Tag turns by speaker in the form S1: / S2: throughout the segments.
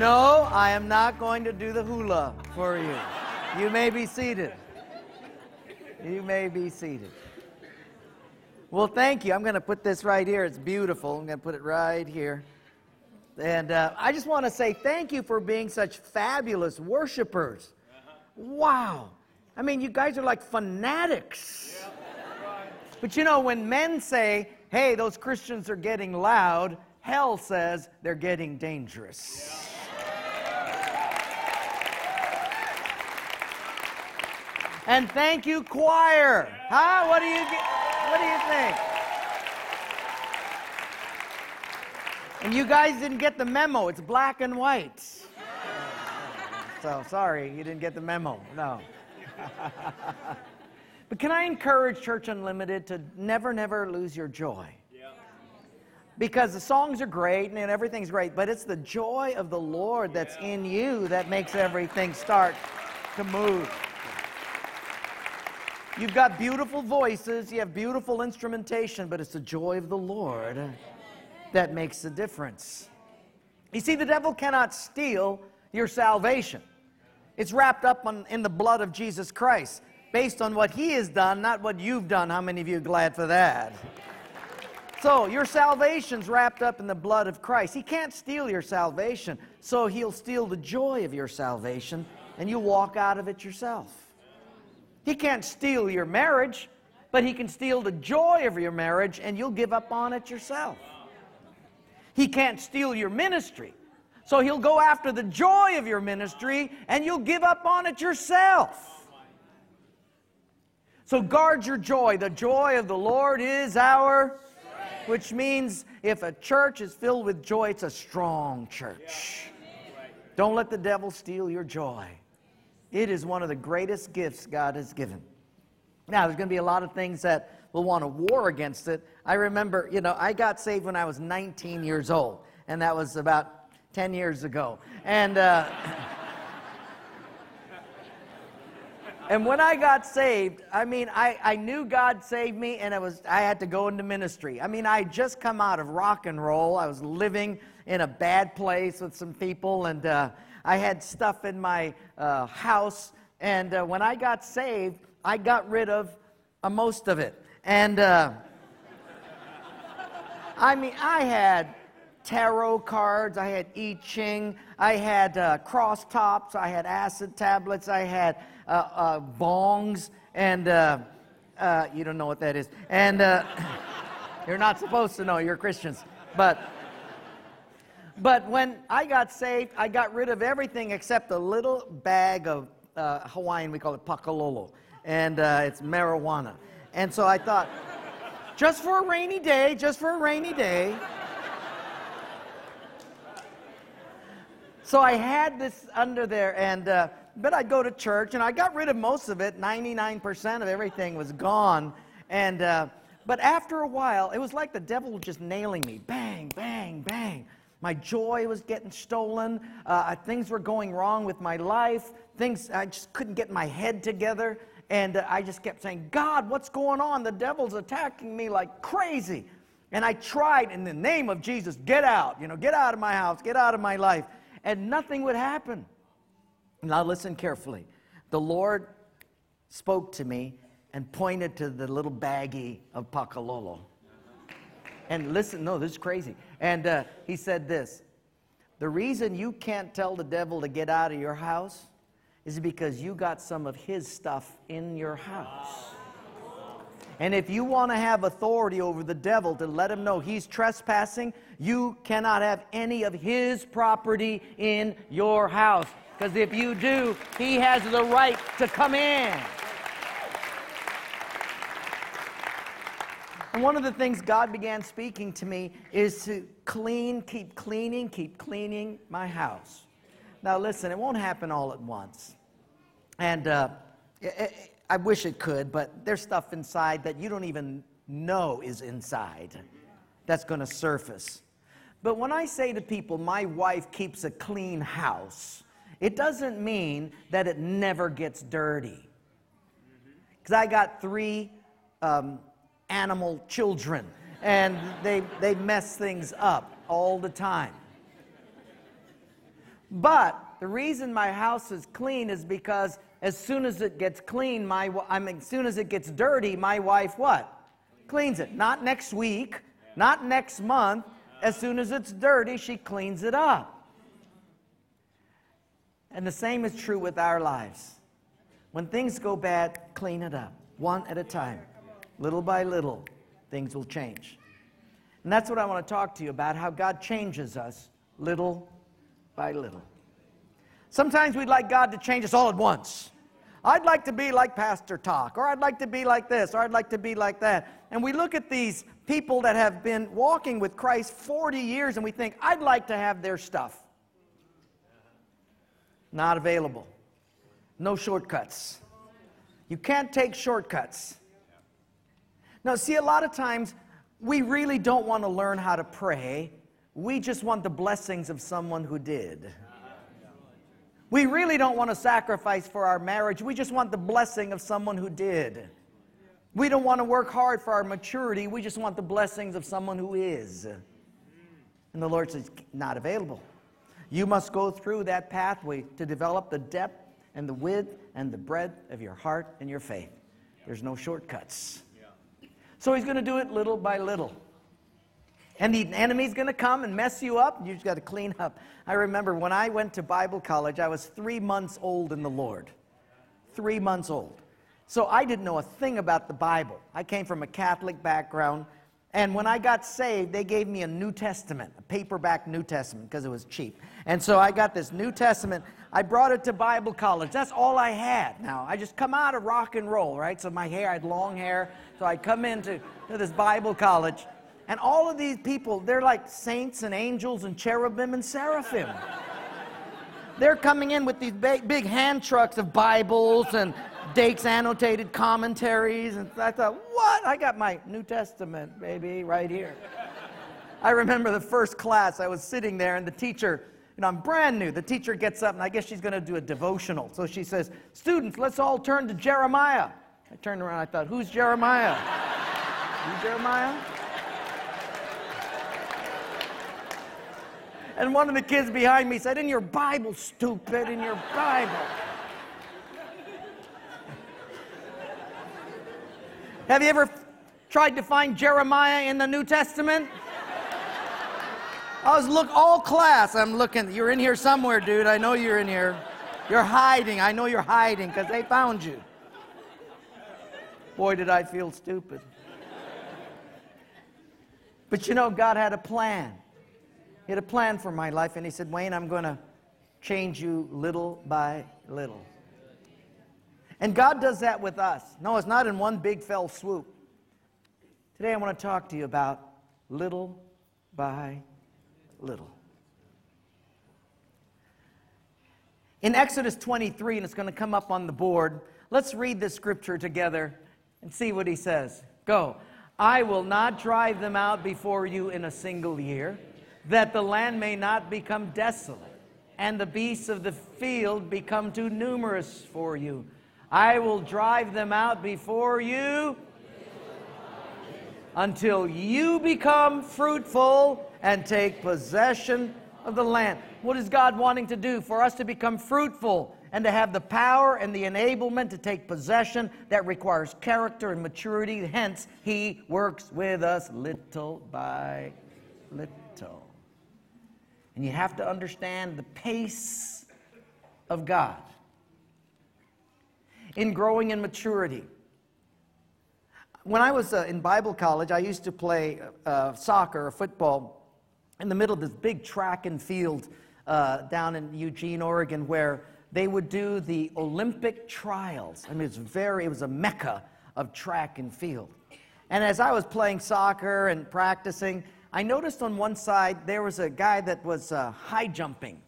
S1: No, I am not going to do the hula for you. You may be seated. You may be seated. Well, thank you. I'm going to put this right here. It's beautiful. I'm going to put it right here. And uh, I just want to say thank you for being such fabulous worshipers. Wow. I mean, you guys are like fanatics. But you know, when men say, hey, those Christians are getting loud, hell says they're getting dangerous. And thank you, choir. Huh? What do you what do you think? And you guys didn't get the memo. It's black and white. So sorry, you didn't get the memo. No. but can I encourage Church Unlimited to never, never lose your joy? Because the songs are great and everything's great, but it's the joy of the Lord that's in you that makes everything start to move. You've got beautiful voices, you have beautiful instrumentation, but it's the joy of the Lord that makes the difference. You see, the devil cannot steal your salvation. It's wrapped up on, in the blood of Jesus Christ, based on what he has done, not what you've done. How many of you are glad for that? So, your salvation's wrapped up in the blood of Christ. He can't steal your salvation, so he'll steal the joy of your salvation, and you walk out of it yourself. He can't steal your marriage, but he can steal the joy of your marriage and you'll give up on it yourself. He can't steal your ministry. So he'll go after the joy of your ministry and you'll give up on it yourself. So guard your joy. The joy of the Lord is our, which means if a church is filled with joy, it's a strong church. Don't let the devil steal your joy. It is one of the greatest gifts God has given. Now, there's going to be a lot of things that will want to war against it. I remember, you know, I got saved when I was 19 years old, and that was about 10 years ago. And, uh, and when I got saved, I mean, I, I knew God saved me, and it was, I had to go into ministry. I mean, I just come out of rock and roll. I was living in a bad place with some people, and, uh, I had stuff in my uh, house, and uh, when I got saved, I got rid of uh, most of it. And uh, I mean, I had tarot cards, I had I Ching, I had uh, cross tops, I had acid tablets, I had uh, bongs, and you don't know what that is. And you're not supposed to know, you're Christians. But but when I got saved, I got rid of everything except a little bag of uh, Hawaiian, we call it pakalolo, and uh, it's marijuana. And so I thought, just for a rainy day, just for a rainy day. So I had this under there, and uh, but I'd go to church, and I got rid of most of it. 99% of everything was gone, and uh, but after a while, it was like the devil was just nailing me, bang, bang, bang. My joy was getting stolen. Uh, things were going wrong with my life. Things, I just couldn't get my head together. And uh, I just kept saying, God, what's going on? The devil's attacking me like crazy. And I tried, in the name of Jesus, get out, you know, get out of my house, get out of my life. And nothing would happen. Now, listen carefully. The Lord spoke to me and pointed to the little baggie of Pakalolo. And listen, no, this is crazy. And uh, he said this The reason you can't tell the devil to get out of your house is because you got some of his stuff in your house. And if you want to have authority over the devil to let him know he's trespassing, you cannot have any of his property in your house. Because if you do, he has the right to come in. And one of the things God began speaking to me is to clean, keep cleaning, keep cleaning my house. Now, listen, it won't happen all at once. And uh, I wish it could, but there's stuff inside that you don't even know is inside that's going to surface. But when I say to people, my wife keeps a clean house, it doesn't mean that it never gets dirty. Because I got three um, animal children, and they, they mess things up all the time. But the reason my house is clean is because as soon as it gets clean, my I mean, as soon as it gets dirty, my wife what? Cleans it. Not next week, not next month. As soon as it's dirty, she cleans it up. And the same is true with our lives. When things go bad, clean it up, one at a time. Little by little, things will change. And that's what I want to talk to you about how God changes us little by little. Sometimes we'd like God to change us all at once. I'd like to be like Pastor Talk, or I'd like to be like this, or I'd like to be like that. And we look at these people that have been walking with Christ 40 years and we think, I'd like to have their stuff. Not available. No shortcuts. You can't take shortcuts. Now, see, a lot of times we really don't want to learn how to pray. We just want the blessings of someone who did. We really don't want to sacrifice for our marriage. We just want the blessing of someone who did. We don't want to work hard for our maturity. We just want the blessings of someone who is. And the Lord says, not available. You must go through that pathway to develop the depth and the width and the breadth of your heart and your faith. There's no shortcuts. So He's going to do it little by little. And the enemy's going to come and mess you up. You just got to clean up. I remember when I went to Bible college, I was three months old in the Lord. Three months old. So I didn't know a thing about the Bible. I came from a Catholic background. And when I got saved, they gave me a New Testament, a paperback New Testament, because it was cheap. And so I got this New Testament. I brought it to Bible college. That's all I had. Now, I just come out of rock and roll, right? So my hair, I had long hair. So I come into to this Bible college. And all of these people, they're like saints and angels and cherubim and seraphim. they're coming in with these big, big hand trucks of Bibles and Dake's annotated commentaries. And I thought, what? I got my New Testament, baby, right here. I remember the first class, I was sitting there, and the teacher, you know, I'm brand new. The teacher gets up, and I guess she's going to do a devotional. So she says, Students, let's all turn to Jeremiah. I turned around, I thought, Who's Jeremiah? you Jeremiah? And one of the kids behind me said, In your Bible, stupid, in your Bible. Have you ever tried to find Jeremiah in the New Testament? I was look all class. I'm looking. You're in here somewhere, dude. I know you're in here. You're hiding. I know you're hiding because they found you. Boy, did I feel stupid. But you know, God had a plan. He had a plan for my life, and He said, Wayne, I'm going to change you little by little. And God does that with us. No, it's not in one big fell swoop. Today I want to talk to you about little by little. In Exodus 23, and it's going to come up on the board, let's read this scripture together and see what he says. Go. I will not drive them out before you in a single year that the land may not become desolate, and the beasts of the field become too numerous for you. I will drive them out before you until you become fruitful and take possession of the land. What is God wanting to do? For us to become fruitful and to have the power and the enablement to take possession that requires character and maturity. Hence, He works with us little by little. And you have to understand the pace of God in growing in maturity. When I was uh, in Bible college, I used to play uh, soccer or football in the middle of this big track and field uh, down in Eugene, Oregon, where they would do the Olympic trials. I mean, it's very, it was a mecca of track and field. And as I was playing soccer and practicing, I noticed on one side there was a guy that was uh, high jumping.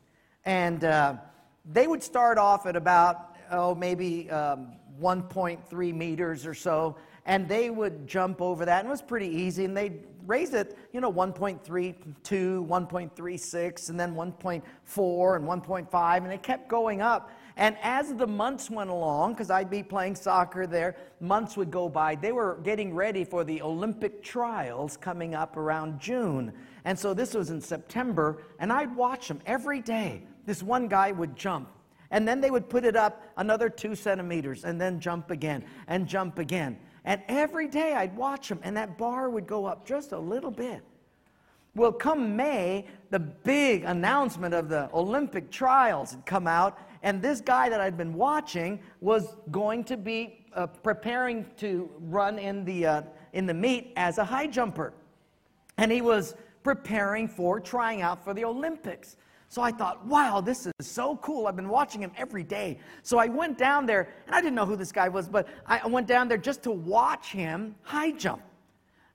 S1: And uh, they would start off at about, oh, maybe um, 1.3 meters or so. And they would jump over that. And it was pretty easy. And they'd raise it, you know, 1.32, 1.36, and then 1.4 and 1.5, and it kept going up. And as the months went along, because I'd be playing soccer there, months would go by. They were getting ready for the Olympic trials coming up around June. And so this was in September, and I'd watch them every day. This one guy would jump, and then they would put it up another two centimeters, and then jump again, and jump again. And every day I'd watch him, and that bar would go up just a little bit. Well, come May, the big announcement of the Olympic trials had come out, and this guy that I'd been watching was going to be uh, preparing to run in the, uh, in the meet as a high jumper. And he was preparing for trying out for the Olympics. So I thought, wow, this is so cool. I've been watching him every day. So I went down there, and I didn't know who this guy was, but I went down there just to watch him high jump.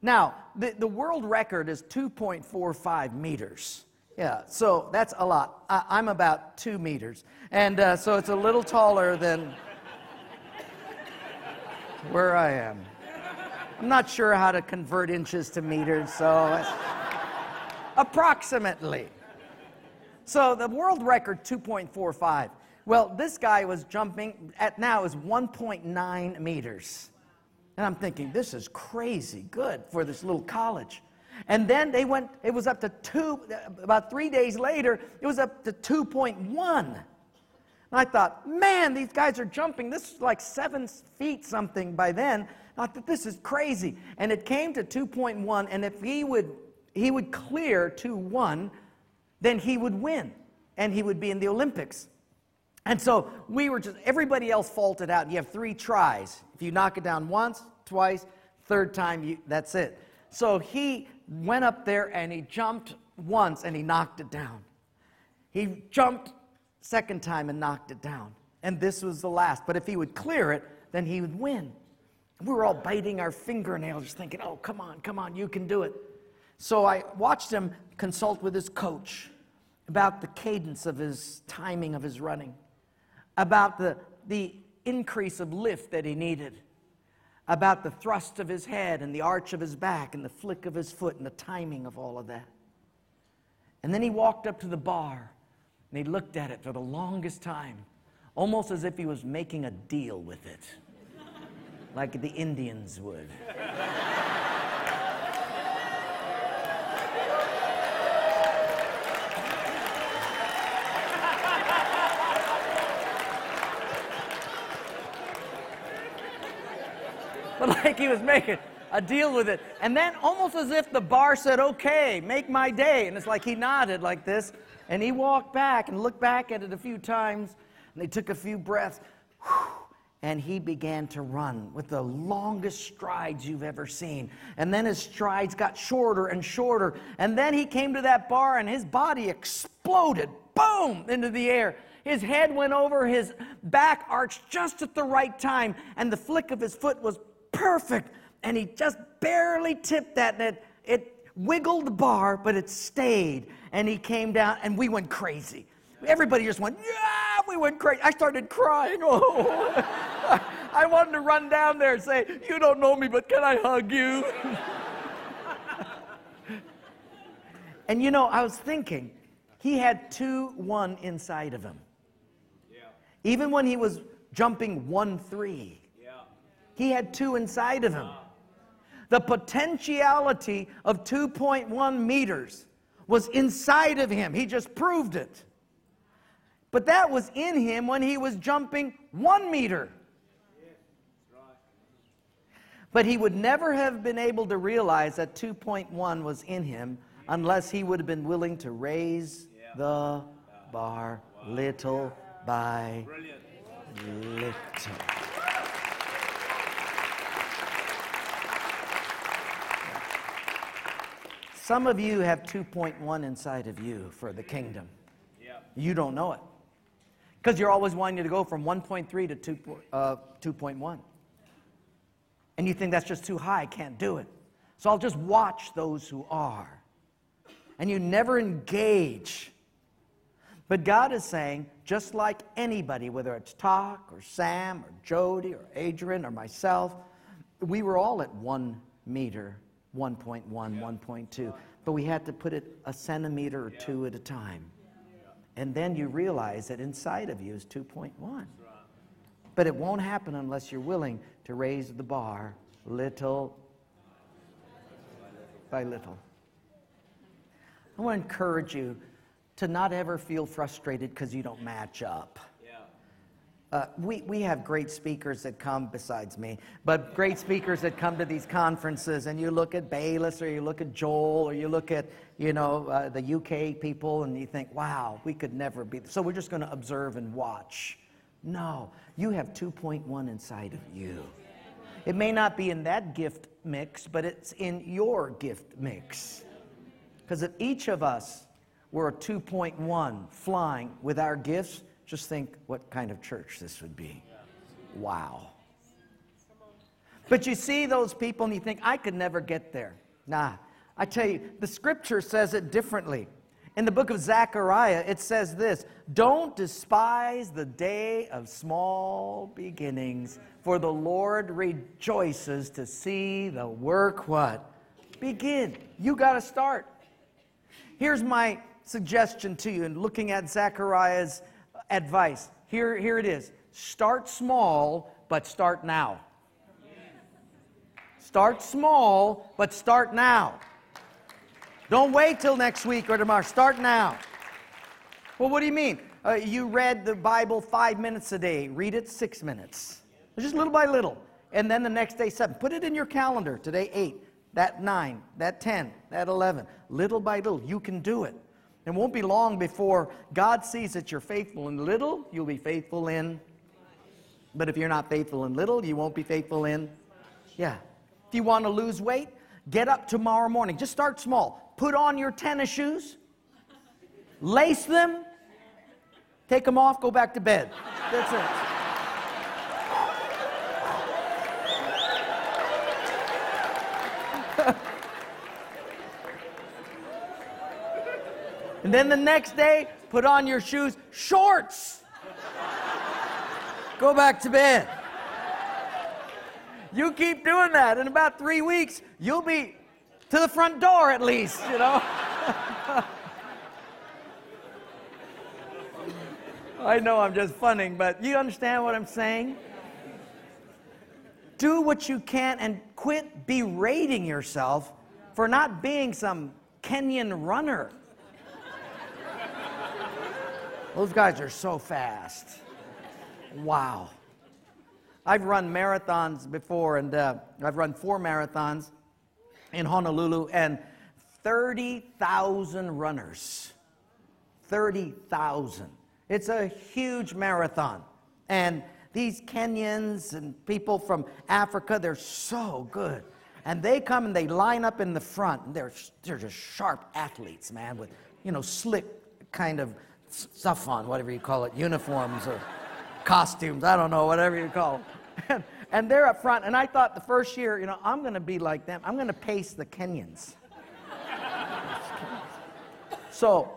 S1: Now, the, the world record is 2.45 meters. Yeah, so that's a lot. I, am about two meters. And uh, so it's a little taller than where I am. I'm not sure how to convert inches to meters, so approximately. So the world record 2.45. Well, this guy was jumping at now is 1.9 meters. And I'm thinking, this is crazy good for this little college. And then they went, it was up to two, about three days later, it was up to 2.1. And I thought, man, these guys are jumping. This is like seven feet something by then. I thought, this is crazy. And it came to 2.1, and if he would, he would clear 2.1, then he would win and he would be in the Olympics. And so we were just, everybody else faulted out. You have three tries. If you knock it down once, twice, third time, you, that's it. So he went up there and he jumped once and he knocked it down. He jumped second time and knocked it down. And this was the last. But if he would clear it, then he would win. We were all biting our fingernails, just thinking, oh, come on, come on, you can do it. So I watched him consult with his coach about the cadence of his timing of his running, about the, the increase of lift that he needed, about the thrust of his head and the arch of his back and the flick of his foot and the timing of all of that. And then he walked up to the bar and he looked at it for the longest time, almost as if he was making a deal with it, like the Indians would. but like he was making a deal with it. And then, almost as if the bar said, okay, make my day. And it's like he nodded like this. And he walked back and looked back at it a few times. And they took a few breaths. And he began to run with the longest strides you've ever seen. And then his strides got shorter and shorter. And then he came to that bar and his body exploded, boom, into the air. His head went over, his back arched just at the right time, and the flick of his foot was perfect. And he just barely tipped that, and it, it wiggled the bar, but it stayed. And he came down, and we went crazy. Everybody just went, yeah, we went crazy. I started crying. Oh, I wanted to run down there and say, You don't know me, but can I hug you? and you know, I was thinking, he had 2 1 inside of him. Yeah. Even when he was jumping 1 3, he had two inside of him. The potentiality of 2.1 meters was inside of him. He just proved it. But that was in him when he was jumping one meter. But he would never have been able to realize that 2.1 was in him unless he would have been willing to raise the bar little by little. Some of you have 2.1 inside of you for the kingdom. You don't know it. Because you're always wanting to go from 1.3 to 2, uh, 2.1. And you think that's just too high, I can't do it. So I'll just watch those who are. And you never engage. But God is saying, just like anybody, whether it's Talk or Sam or Jody or Adrian or myself, we were all at one meter 1.1, 1.2. But we had to put it a centimeter or two at a time. And then you realize that inside of you is 2.1. But it won't happen unless you're willing to raise the bar little by little. I want to encourage you to not ever feel frustrated because you don't match up. Uh, we, we have great speakers that come besides me, but great speakers that come to these conferences, and you look at Bayless or you look at Joel or you look at, you know, uh, the UK people, and you think, wow, we could never be. So we're just going to observe and watch. No, you have 2.1 inside of you. It may not be in that gift mix, but it's in your gift mix. Because if each of us were a 2.1 flying with our gifts, just think what kind of church this would be. Wow. But you see those people and you think, I could never get there. Nah, I tell you, the scripture says it differently. In the book of Zechariah, it says this Don't despise the day of small beginnings, for the Lord rejoices to see the work what? Begin. You got to start. Here's my suggestion to you in looking at Zechariah's advice. Here, here it is start small, but start now. Start small, but start now. Don't wait till next week or tomorrow. Start now. Well, what do you mean? Uh, you read the Bible five minutes a day. Read it six minutes. Just little by little. And then the next day, seven. Put it in your calendar. Today, eight. That nine. That ten. That eleven. Little by little. You can do it. It won't be long before God sees that you're faithful in little, you'll be faithful in. But if you're not faithful in little, you won't be faithful in. Yeah. If you want to lose weight, get up tomorrow morning. Just start small. Put on your tennis shoes, lace them, take them off, go back to bed. That's it. And then the next day, put on your shoes, shorts. Go back to bed. You keep doing that. In about three weeks, you'll be to the front door at least, you know. I know I'm just funning, but you understand what I'm saying? Do what you can and quit berating yourself for not being some Kenyan runner. Those guys are so fast. Wow. I've run marathons before, and uh, I've run four marathons in Honolulu, and 30,000 runners. 30,000. It's a huge marathon. And these Kenyans and people from Africa, they're so good. And they come and they line up in the front. And they're, they're just sharp athletes, man, with, you know, slick kind of stuff on, whatever you call it, uniforms or costumes, I don't know, whatever you call them. And, they're up front, and I thought the first year, you know, I'm going to be like them. I'm going to pace the Kenyans. so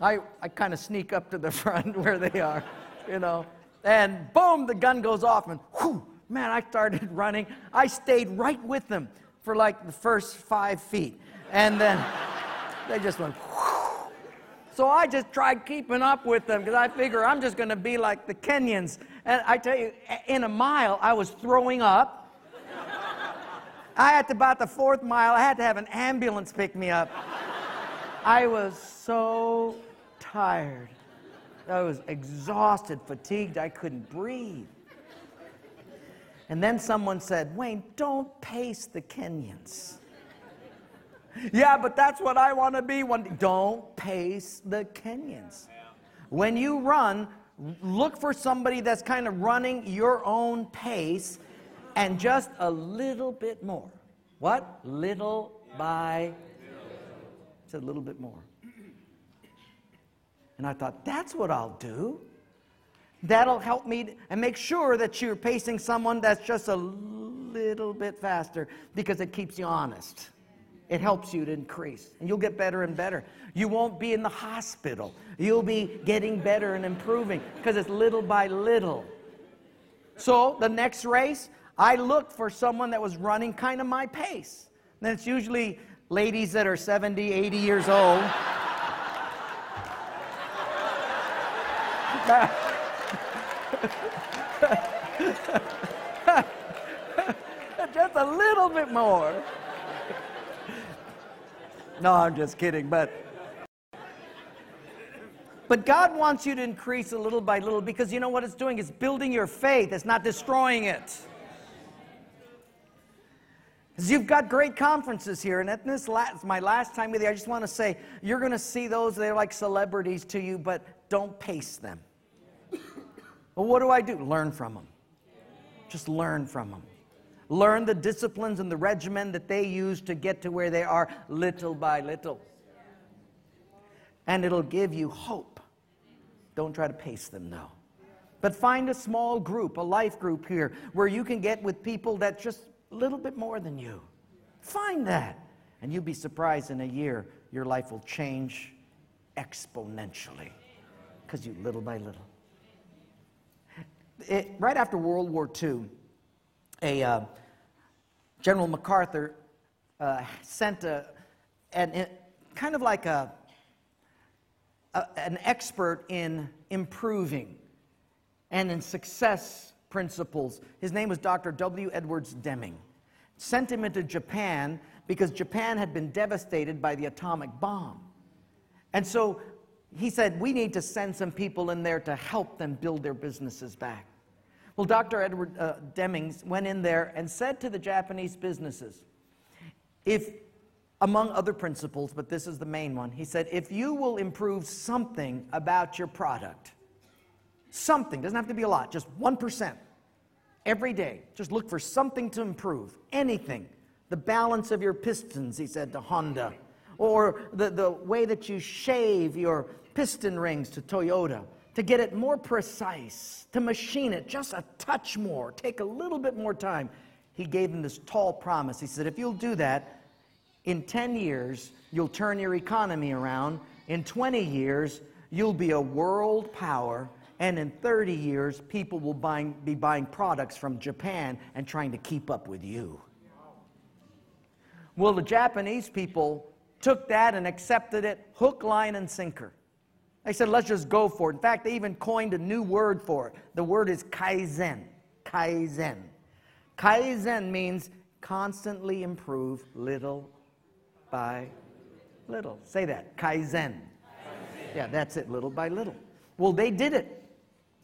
S1: I, I kind of sneak up to the front where they are, you know, and boom, the gun goes off, and whew, man, I started running. I stayed right with them for like the first five feet. And then they just went, so I just tried keeping up with them because I figure I'm just going to be like the Kenyans. And I tell you, in a mile, I was throwing up. I had to, about the fourth mile, I had to have an ambulance pick me up. I was so tired. I was exhausted, fatigued, I couldn't breathe. And then someone said, Wayne, don't pace the Kenyans. Yeah, but that's what I want to be one day. Don't pace the Kenyans. When you run, look for somebody that's kind of running your own pace and just a little bit more. What? Little by just a little bit more. And I thought, that's what I'll do. That'll help me and make sure that you're pacing someone that's just a little bit faster because it keeps you honest. It helps you to increase, and you'll get better and better. You won't be in the hospital. You'll be getting better and improving because it's little by little. So, the next race, I looked for someone that was running kind of my pace. then it's usually ladies that are 70, 80 years old. just a little bit more. No, I'm just kidding, but but God wants you to increase a little by little because you know what it's doing? It's building your faith, it's not destroying it. Because you've got great conferences here, and at this last, my last time with you, I just want to say you're going to see those, they're like celebrities to you, but don't pace them. well, what do I do? Learn from them. Just learn from them. Learn the disciplines and the regimen that they use to get to where they are little by little. And it'll give you hope. Don't try to pace them, though. But find a small group, a life group here, where you can get with people that just a little bit more than you. Find that. And you'll be surprised in a year, your life will change exponentially because you little by little. It, right after World War II, a uh, General MacArthur uh, sent a, an, kind of like a, a, an expert in improving and in success principles. His name was Dr. W. Edwards Deming. Sent him into Japan because Japan had been devastated by the atomic bomb. And so he said, We need to send some people in there to help them build their businesses back. Well, Dr. Edward uh, Deming went in there and said to the Japanese businesses, if, among other principles, but this is the main one, he said, if you will improve something about your product, something, doesn't have to be a lot, just 1%, every day, just look for something to improve, anything. The balance of your pistons, he said to Honda, or the, the way that you shave your piston rings to Toyota to get it more precise, to machine it just a touch more, take a little bit more time. He gave them this tall promise. He said, if you'll do that, in 10 years, you'll turn your economy around. In 20 years, you'll be a world power. And in 30 years, people will buying, be buying products from Japan and trying to keep up with you. Well, the Japanese people took that and accepted it hook, line, and sinker. They said, let's just go for it. In fact, they even coined a new word for it. The word is kaizen. Kaizen. Kaizen means constantly improve little by little. Say that. Kaizen. Kaizen. Yeah, that's it, little by little. Well, they did it.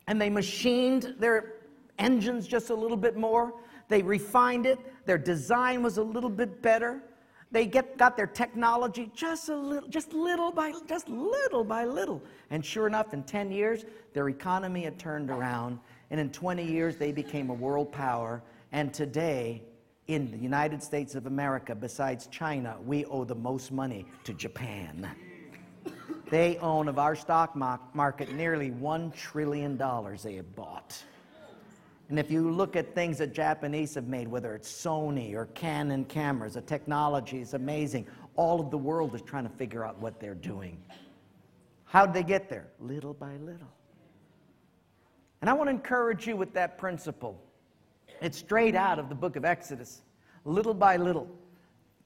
S1: And they machined their engines just a little bit more. They refined it. Their design was a little bit better. They get, got their technology just a little, just little by, just little by little. And sure enough, in 10 years, their economy had turned around. And in 20 years, they became a world power. And today, in the United States of America, besides China, we owe the most money to Japan. They own of our stock market nearly $1 trillion they have bought. And if you look at things that Japanese have made, whether it's Sony or Canon cameras, the technology is amazing. All of the world is trying to figure out what they're doing. How'd they get there? Little by little. And I want to encourage you with that principle. It's straight out of the book of Exodus. Little by little.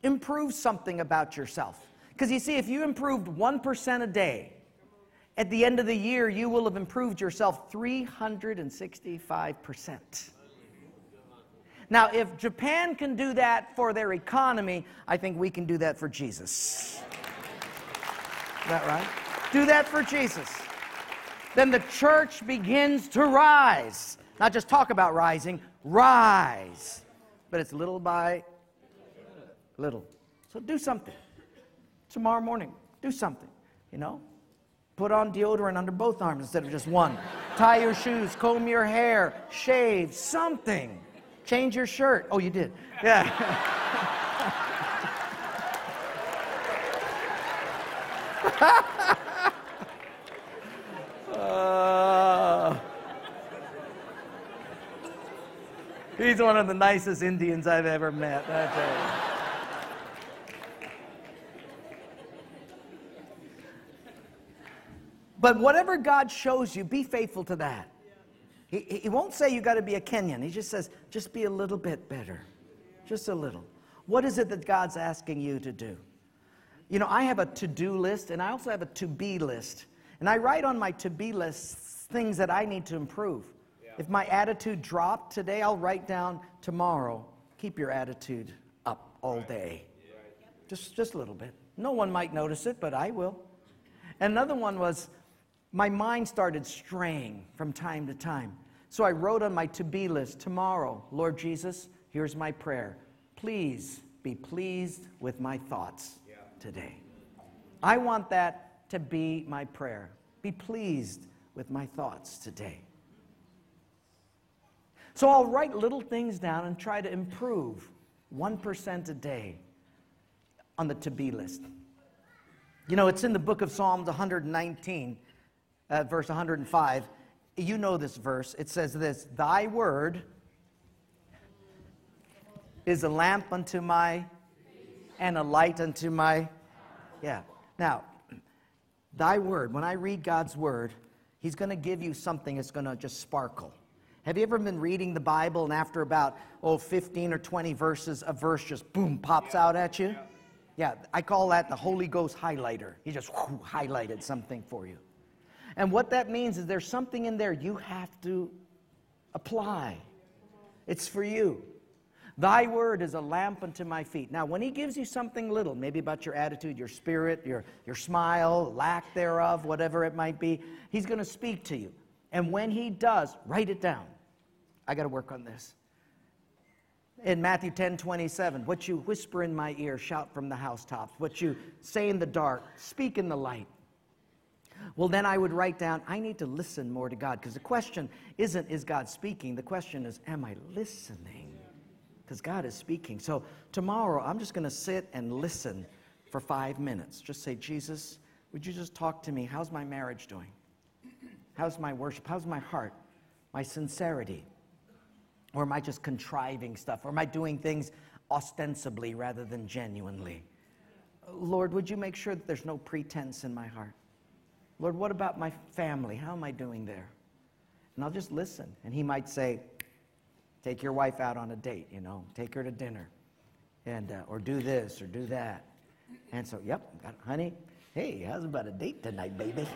S1: Improve something about yourself. Because you see, if you improved 1% a day, at the end of the year, you will have improved yourself 365%. Now, if Japan can do that for their economy, I think we can do that for Jesus. Is that right? Do that for Jesus. Then the church begins to rise. Not just talk about rising, rise. But it's little by little. So do something. Tomorrow morning, do something, you know? Put on deodorant under both arms instead of just one. Tie your shoes, comb your hair, shave, something. Change your shirt. Oh, you did. Yeah. uh, he's one of the nicest Indians I've ever met. I tell you. But whatever God shows you, be faithful to that. He, he won't say you got to be a Kenyan. He just says, just be a little bit better. Just a little. What is it that God's asking you to do? You know, I have a to do list and I also have a to be list. And I write on my to be list things that I need to improve. Yeah. If my attitude dropped today, I'll write down tomorrow, keep your attitude up all day. Just, just a little bit. No one might notice it, but I will. And another one was my mind started straying from time to time. So I wrote on my to be list tomorrow, Lord Jesus, here's my prayer. Please be pleased with my thoughts today. I want that to be my prayer. Be pleased with my thoughts today. So I'll write little things down and try to improve 1% a day on the to be list. You know, it's in the book of Psalms 119, uh, verse 105. You know this verse. It says this Thy word is a lamp unto my and a light unto my. Yeah. Now, thy word, when I read God's word, He's going to give you something that's going to just sparkle. Have you ever been reading the Bible and after about, oh, 15 or 20 verses, a verse just boom pops yeah. out at you? Yeah. yeah. I call that the Holy Ghost highlighter. He just whoo, highlighted something for you. And what that means is there's something in there you have to apply. It's for you. Thy word is a lamp unto my feet. Now, when he gives you something little, maybe about your attitude, your spirit, your, your smile, lack thereof, whatever it might be, he's going to speak to you. And when he does, write it down. I got to work on this. In Matthew 10 27, what you whisper in my ear, shout from the housetops. What you say in the dark, speak in the light. Well, then I would write down, I need to listen more to God. Because the question isn't, is God speaking? The question is, am I listening? because God is speaking. So tomorrow, I'm just going to sit and listen for five minutes. Just say, Jesus, would you just talk to me? How's my marriage doing? How's my worship? How's my heart? My sincerity? Or am I just contriving stuff? Or am I doing things ostensibly rather than genuinely? Lord, would you make sure that there's no pretense in my heart? Lord, what about my family? How am I doing there? And I'll just listen. And he might say, Take your wife out on a date, you know, take her to dinner, and uh, or do this or do that. And so, yep, honey, hey, how's about a date tonight, baby?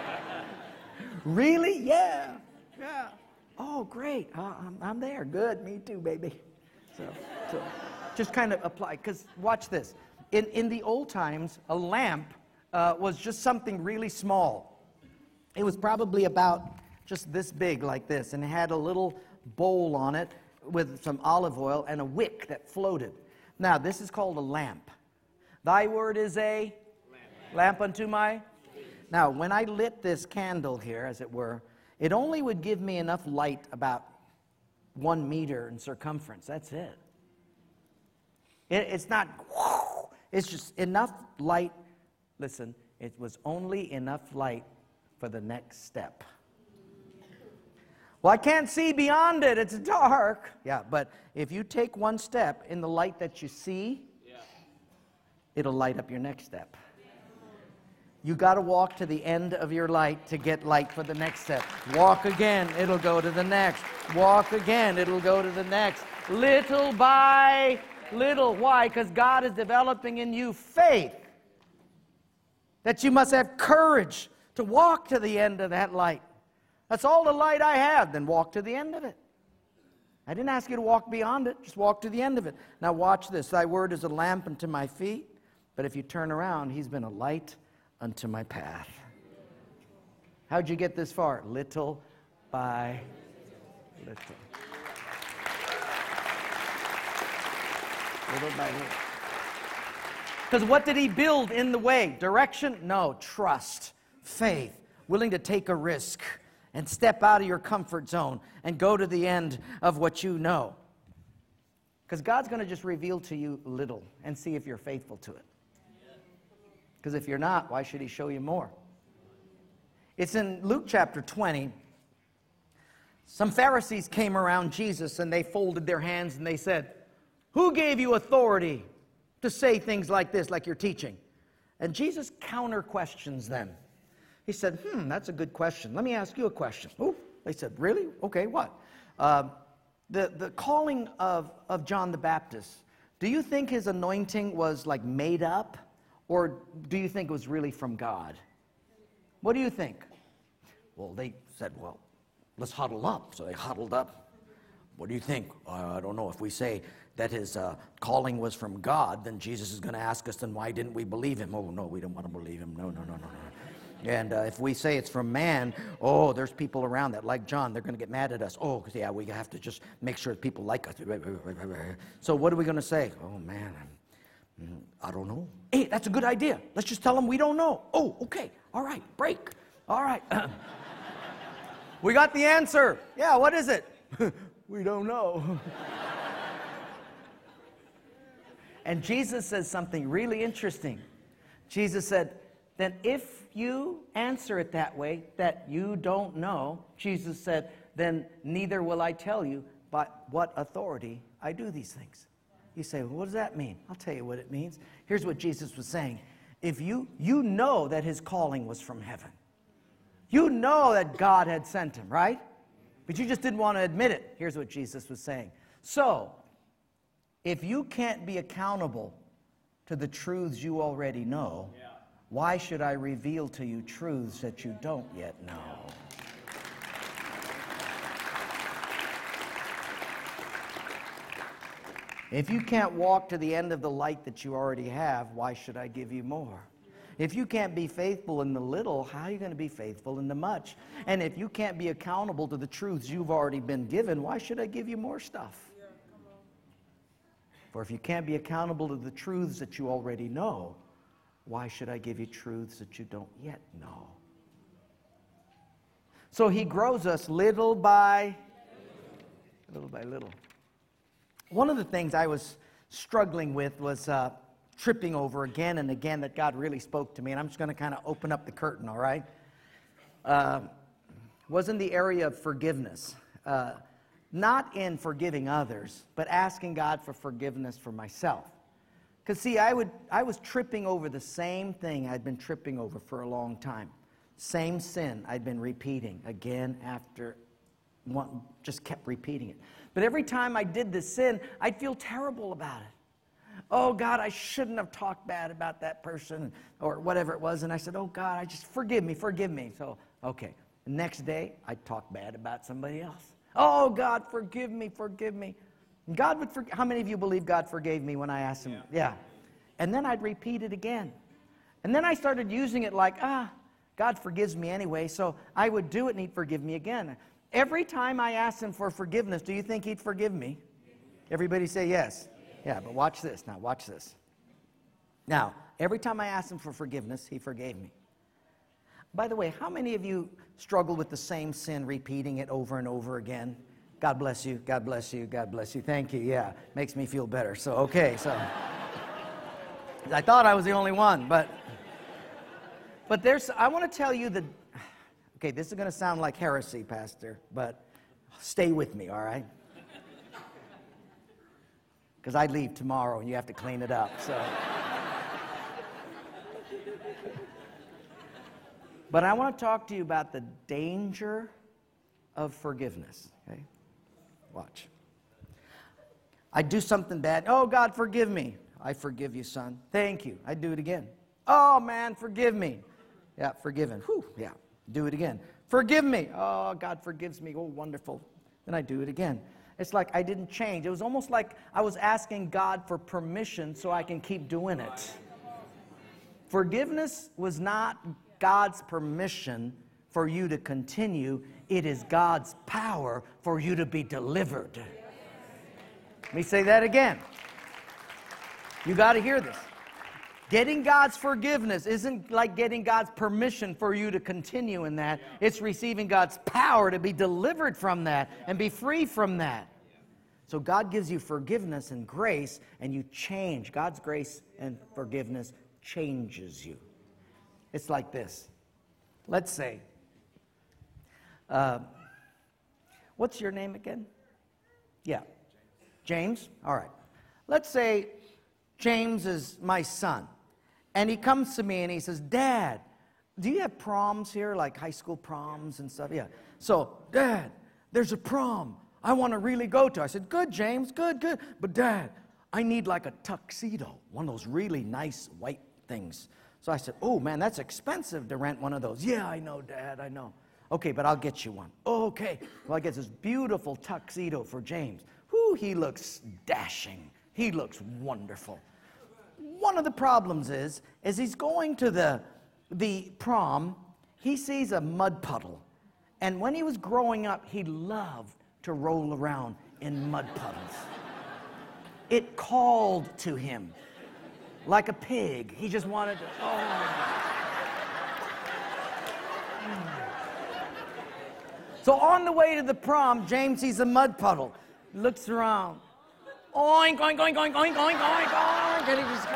S1: really? Yeah, yeah. Oh, great. Uh, I'm, I'm there. Good. Me too, baby. So, so just kind of apply. Because watch this. In, in the old times, a lamp uh, was just something really small. It was probably about just this big, like this, and had a little bowl on it with some olive oil and a wick that floated. Now, this is called a lamp. Thy word is a lamp, lamp unto my. Now, when I lit this candle here, as it were, it only would give me enough light about one meter in circumference. That's it. it it's not, it's just enough light. Listen, it was only enough light for the next step. Well, I can't see beyond it. It's dark. Yeah, but if you take one step in the light that you see, yeah. it'll light up your next step. You got to walk to the end of your light to get light for the next step. Walk again, it'll go to the next. Walk again, it'll go to the next. Little by little. Why? Because God is developing in you faith. That you must have courage to walk to the end of that light. That's all the light I have. Then walk to the end of it. I didn't ask you to walk beyond it, just walk to the end of it. Now, watch this. Thy word is a lamp unto my feet, but if you turn around, he's been a light unto my path. How'd you get this far? Little by little. Little by little. Because what did he build in the way? Direction? No, trust, faith, willing to take a risk and step out of your comfort zone and go to the end of what you know. Because God's going to just reveal to you little and see if you're faithful to it. Because if you're not, why should He show you more? It's in Luke chapter 20. Some Pharisees came around Jesus and they folded their hands and they said, Who gave you authority to say things like this, like you're teaching? And Jesus counter questions them. He said, Hmm, that's a good question. Let me ask you a question. Oh, they said, Really? Okay, what? Uh, the, the calling of, of John the Baptist, Do you think his anointing was like made up? Or do you think it was really from God? What do you think? Well, they said, well, let's huddle up. So they huddled up. What do you think? Uh, I don't know. If we say that his uh, calling was from God, then Jesus is going to ask us, then why didn't we believe him? Oh, no, we don't want to believe him. No, no, no, no, no. And uh, if we say it's from man, oh, there's people around that, like John, they're going to get mad at us. Oh, yeah, we have to just make sure people like us. So what are we going to say? Oh, man, mm, I don't know. Hey, that's a good idea. Let's just tell them we don't know. Oh, okay. All right, break. All right. we got the answer. Yeah, what is it? we don't know. and Jesus says something really interesting. Jesus said, then if you answer it that way, that you don't know, Jesus said, then neither will I tell you by what authority I do these things. You say, well, what does that mean? I'll tell you what it means. Here's what Jesus was saying. If you, you know that his calling was from heaven. You know that God had sent him, right? But you just didn't want to admit it. Here's what Jesus was saying. So, if you can't be accountable to the truths you already know, why should I reveal to you truths that you don't yet know? If you can't walk to the end of the light that you already have, why should I give you more? If you can't be faithful in the little, how are you going to be faithful in the much? And if you can't be accountable to the truths you've already been given, why should I give you more stuff? For if you can't be accountable to the truths that you already know, why should I give you truths that you don't yet know? So he grows us little by little by little. One of the things I was struggling with was uh, tripping over again and again that God really spoke to me. And I'm just going to kind of open up the curtain, all right? Uh, was in the area of forgiveness. Uh, not in forgiving others, but asking God for forgiveness for myself. Because, see, I, would, I was tripping over the same thing I'd been tripping over for a long time. Same sin I'd been repeating again after one, just kept repeating it. But every time I did the sin, I'd feel terrible about it oh God, I shouldn't have talked bad about that person or whatever it was. And I said, oh God, I just forgive me, forgive me. So, okay. The next day, I talk bad about somebody else. Oh God, forgive me, forgive me. God would forgive. How many of you believe God forgave me when I asked Him? Yeah. yeah. And then I'd repeat it again. And then I started using it like, ah, God forgives me anyway, so I would do it and He'd forgive me again. Every time I asked Him for forgiveness, do you think He'd forgive me? Everybody say yes. Yeah, but watch this. Now, watch this. Now, every time I asked him for forgiveness, he forgave me. By the way, how many of you struggle with the same sin, repeating it over and over again? God bless you, God bless you, God bless you. Thank you. Yeah, makes me feel better. So, okay, so. I thought I was the only one, but. But there's, I want to tell you that, okay, this is going to sound like heresy, Pastor, but stay with me, all right? Because I leave tomorrow and you have to clean it up. So. but I want to talk to you about the danger of forgiveness. Okay? Watch. I do something bad. Oh, God, forgive me. I forgive you, son. Thank you. I do it again. Oh, man, forgive me. Yeah, forgiven. Whew, yeah, do it again. Forgive me. Oh, God forgives me. Oh, wonderful. Then I do it again. It's like I didn't change. It was almost like I was asking God for permission so I can keep doing it. Forgiveness was not God's permission for you to continue, it is God's power for you to be delivered. Let me say that again. You got to hear this. Getting God's forgiveness isn't like getting God's permission for you to continue in that. It's receiving God's power to be delivered from that and be free from that. So God gives you forgiveness and grace, and you change. God's grace and forgiveness changes you. It's like this. Let's say, uh, what's your name again? Yeah. James? All right. Let's say James is my son. And he comes to me and he says, Dad, do you have proms here, like high school proms and stuff? Yeah. So, Dad, there's a prom I want to really go to. I said, Good, James, good, good. But, Dad, I need like a tuxedo, one of those really nice white things. So I said, Oh, man, that's expensive to rent one of those. Yeah, I know, Dad, I know. Okay, but I'll get you one. Okay. Well, I get this beautiful tuxedo for James. Whoo, he looks dashing. He looks wonderful. One of the problems is, as he's going to the, the prom, he sees a mud puddle. And when he was growing up, he loved to roll around in mud puddles. It called to him like a pig. He just wanted to, oh. So on the way to the prom, James sees a mud puddle, looks around. Oink, oink, oink, oink, oink, oink, oink, oink. And he just,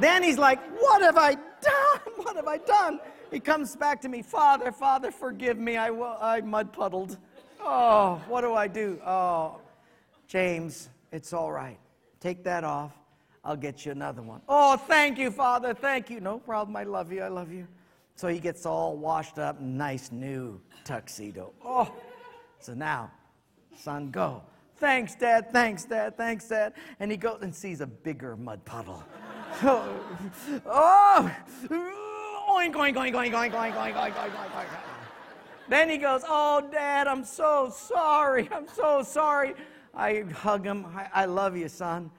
S1: then he's like, What have I done? What have I done? He comes back to me, Father, Father, forgive me. I, I mud puddled. Oh, what do I do? Oh, James, it's all right. Take that off. I'll get you another one. Oh, thank you, Father. Thank you. No problem. I love you. I love you. So he gets all washed up, nice new tuxedo. Oh, so now, son, go. Thanks, Dad. Thanks, Dad. Thanks, Dad. And he goes and sees a bigger mud puddle. oh, oink, oink, oink, oink, oink, oink, oink, oink, oink, oink. Then he goes, Oh, Dad, I'm so sorry. I'm so sorry. I hug him. I, I love you, son.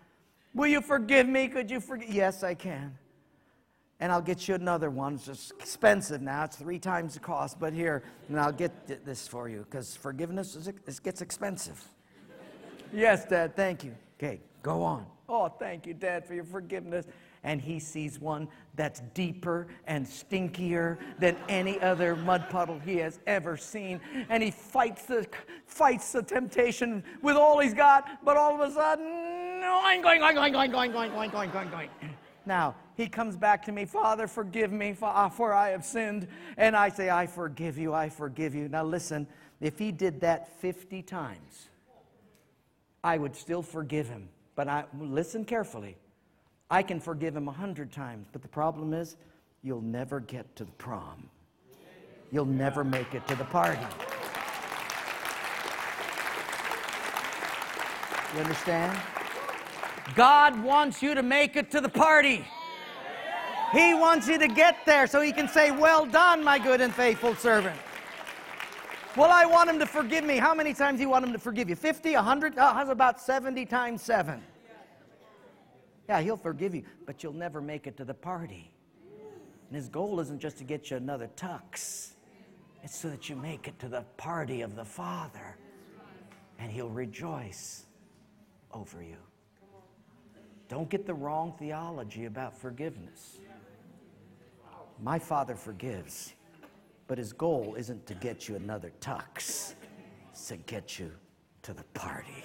S1: Will you forgive me? Could you forgive? Yes, I can and I'll get you another one. It's just expensive now. It's three times the cost, but here, and I'll get this for you because forgiveness is, it gets expensive. Yes, Dad, thank you. Okay, go on. Oh, thank you, Dad, for your forgiveness. And he sees one that's deeper and stinkier than any other mud puddle he has ever seen. And he fights the, fights the temptation with all he's got, but all of a sudden, going, going, going, going, going, going, going, going, going, going. Now, he comes back to me, Father, forgive me, uh, for I have sinned. And I say, I forgive you, I forgive you. Now, listen, if he did that 50 times, I would still forgive him. But I, listen carefully. I can forgive him a 100 times, but the problem is, you'll never get to the prom. You'll never make it to the party. You understand? God wants you to make it to the party. He wants you to get there so he can say, Well done, my good and faithful servant. Well, I want him to forgive me. How many times do you want him to forgive you? 50, 100? Oh, uh, how's about 70 times 7? Yeah, he'll forgive you, but you'll never make it to the party. And his goal isn't just to get you another tux, it's so that you make it to the party of the Father. And he'll rejoice over you. Don't get the wrong theology about forgiveness. My Father forgives, but His goal isn't to get you another tux, it's to get you to the party.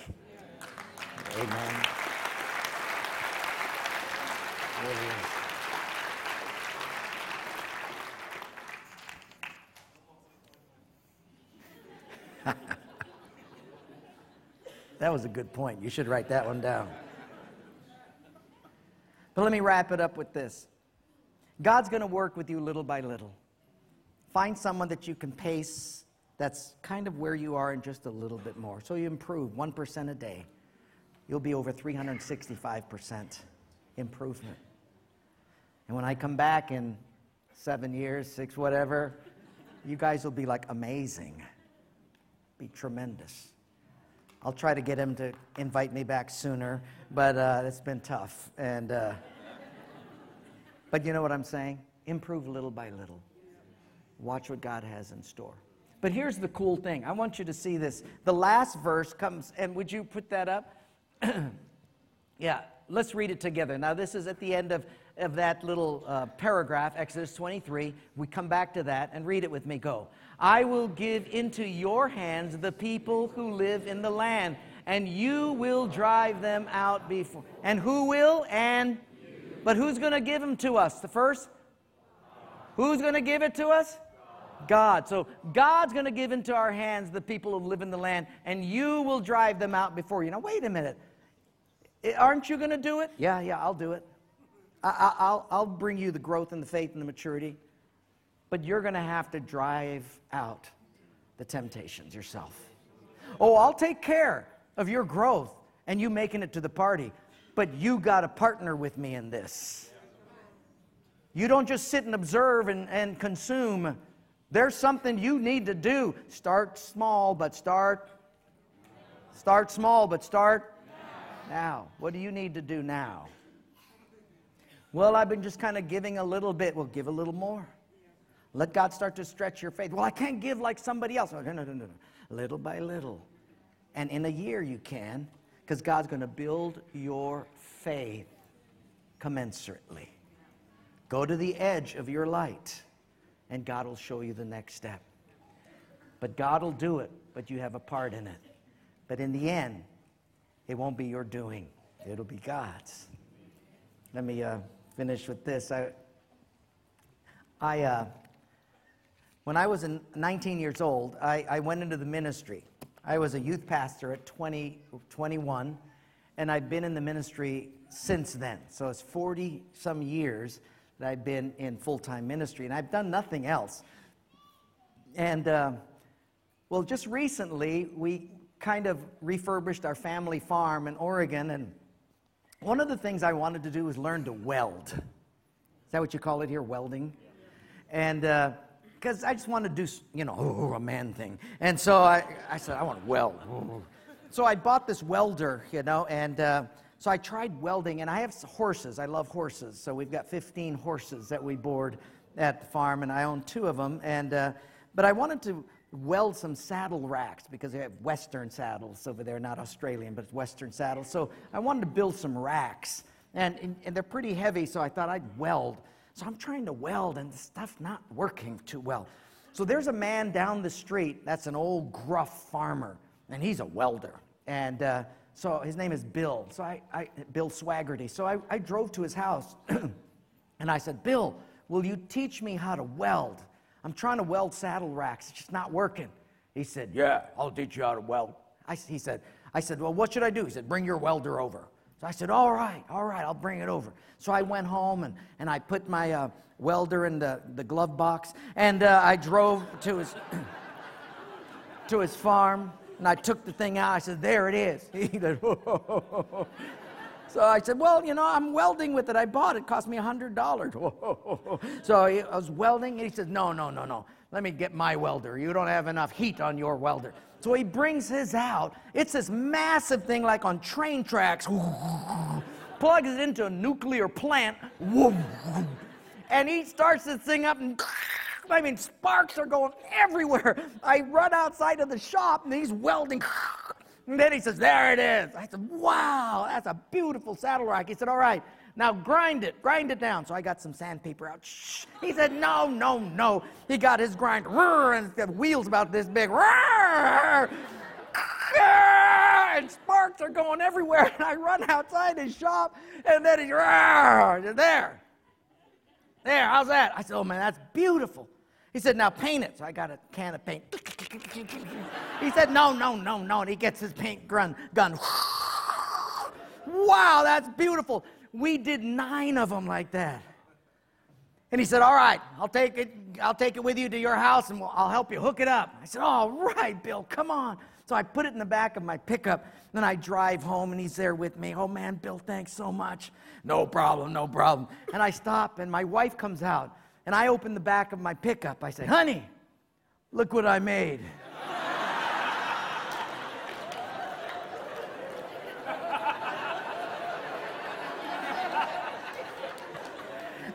S1: Amen. that was a good point. You should write that one down. But let me wrap it up with this God's going to work with you little by little. Find someone that you can pace that's kind of where you are and just a little bit more. So you improve 1% a day. You'll be over 365% improvement. And when I come back in seven years, six, whatever, you guys will be like amazing. Be tremendous. I'll try to get him to invite me back sooner, but uh, it's been tough. And, uh, but you know what I'm saying? Improve little by little. Watch what God has in store. But here's the cool thing. I want you to see this. The last verse comes, and would you put that up? yeah, let's read it together. Now, this is at the end of, of that little uh, paragraph, Exodus 23. We come back to that and read it with me. Go. I will give into your hands the people who live in the land, and you will drive them out before. And who will? And but who's going to give them to us? The first? Who's going to give it to us? God. So God's going to give into our hands the people who live in the land, and you will drive them out before you. Now, wait a minute. Aren't you going to do it? Yeah, yeah, I'll do it. I, will I'll bring you the growth and the faith and the maturity, but you're going to have to drive out the temptations yourself. Oh, I'll take care of your growth and you making it to the party, but you got to partner with me in this. You don't just sit and observe and, and consume. There's something you need to do. Start small, but start. Start small, but start now. now. What do you need to do now? Well, I've been just kind of giving a little bit. Well, give a little more. Let God start to stretch your faith. Well, I can't give like somebody else. No, no, no, no, no. Little by little. And in a year you can, because God's going to build your faith commensurately. Go to the edge of your light, and God will show you the next step. But God will do it, but you have a part in it. But in the end, it won't be your doing, it'll be God's. Let me uh, finish with this. I, I, uh, when I was 19 years old, I, I went into the ministry. I was a youth pastor at 20, 21, and I've been in the ministry since then. So it's 40 some years that I've been in full time ministry, and I've done nothing else. And, uh, well, just recently, we kind of refurbished our family farm in Oregon, and one of the things I wanted to do was learn to weld. Is that what you call it here, welding? And, uh, because I just want to do, you know, oh, a man thing. And so I, I said, I want to weld. So I bought this welder, you know, and uh, so I tried welding. And I have horses. I love horses. So we've got 15 horses that we board at the farm, and I own two of them. And, uh, but I wanted to weld some saddle racks because they have Western saddles over there, not Australian, but Western saddles. So I wanted to build some racks. And, and, and they're pretty heavy, so I thought I'd weld. So I'm trying to weld and the stuff not working too well. So there's a man down the street that's an old gruff farmer, and he's a welder. And uh, so his name is Bill. So I, I Bill Swaggerty. So I, I drove to his house, and I said, Bill, will you teach me how to weld? I'm trying to weld saddle racks. It's just not working. He said, Yeah, I'll teach you how to weld. I, he said, I said, Well, what should I do? He said, Bring your welder over. So I said, All right, all right, I'll bring it over. So I went home and, and I put my uh, welder in the, the glove box and uh, I drove to his, to his farm and I took the thing out. I said, There it is. He said, Whoa. So I said, Well, you know, I'm welding with it. I bought it. It cost me $100. so I was welding and he said, No, no, no, no. Let me get my welder. You don't have enough heat on your welder. So he brings his out. It's this massive thing like on train tracks. Plugs it into a nuclear plant. And he starts this thing up and I mean, sparks are going everywhere. I run outside of the shop and he's welding. And then he says, There it is. I said, Wow, that's a beautiful saddle rack. He said, All right, now grind it, grind it down. So I got some sandpaper out. Shh. He said, No, no, no. He got his grinder, and the wheels about this big. Ah, and sparks are going everywhere. And I run outside his shop, and then he's there. There, how's that? I said, Oh man, that's beautiful. He said, Now paint it. So I got a can of paint. He said, No, no, no, no. And he gets his paint gun. gun. Wow, that's beautiful. We did nine of them like that. And he said, All right, I'll take it, I'll take it with you to your house and I'll help you hook it up. I said, All right, Bill, come on. So I put it in the back of my pickup. Then I drive home and he's there with me. Oh man, Bill, thanks so much. No problem, no problem. And I stop and my wife comes out and I open the back of my pickup. I say, Honey, look what I made.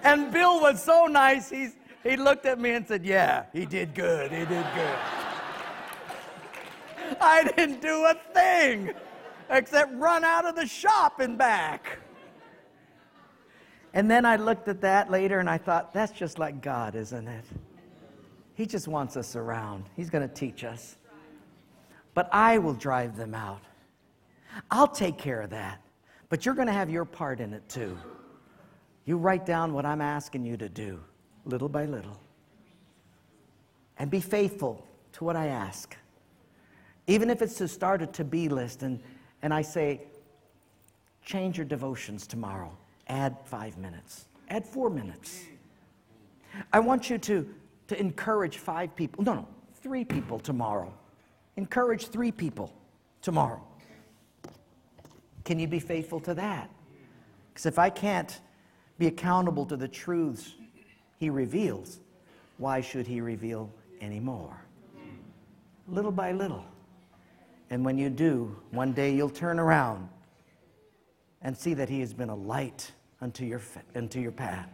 S1: And Bill was so nice, he's, he looked at me and said, Yeah, he did good. He did good. I didn't do a thing except run out of the shop and back. And then I looked at that later and I thought, that's just like God, isn't it? He just wants us around. He's going to teach us. But I will drive them out. I'll take care of that. But you're going to have your part in it too. You write down what I'm asking you to do, little by little. And be faithful to what I ask. Even if it's to start a to be list, and, and I say, change your devotions tomorrow, add five minutes, add four minutes. I want you to, to encourage five people, no, no, three people tomorrow. Encourage three people tomorrow. Can you be faithful to that? Because if I can't be accountable to the truths he reveals, why should he reveal any more? Little by little. And when you do, one day you'll turn around and see that he has been a light unto your, unto your path.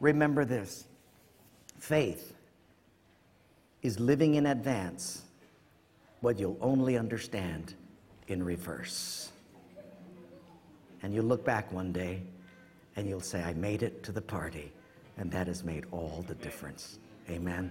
S1: Remember this faith is living in advance what you'll only understand in reverse. And you'll look back one day and you'll say, I made it to the party, and that has made all the difference. Amen.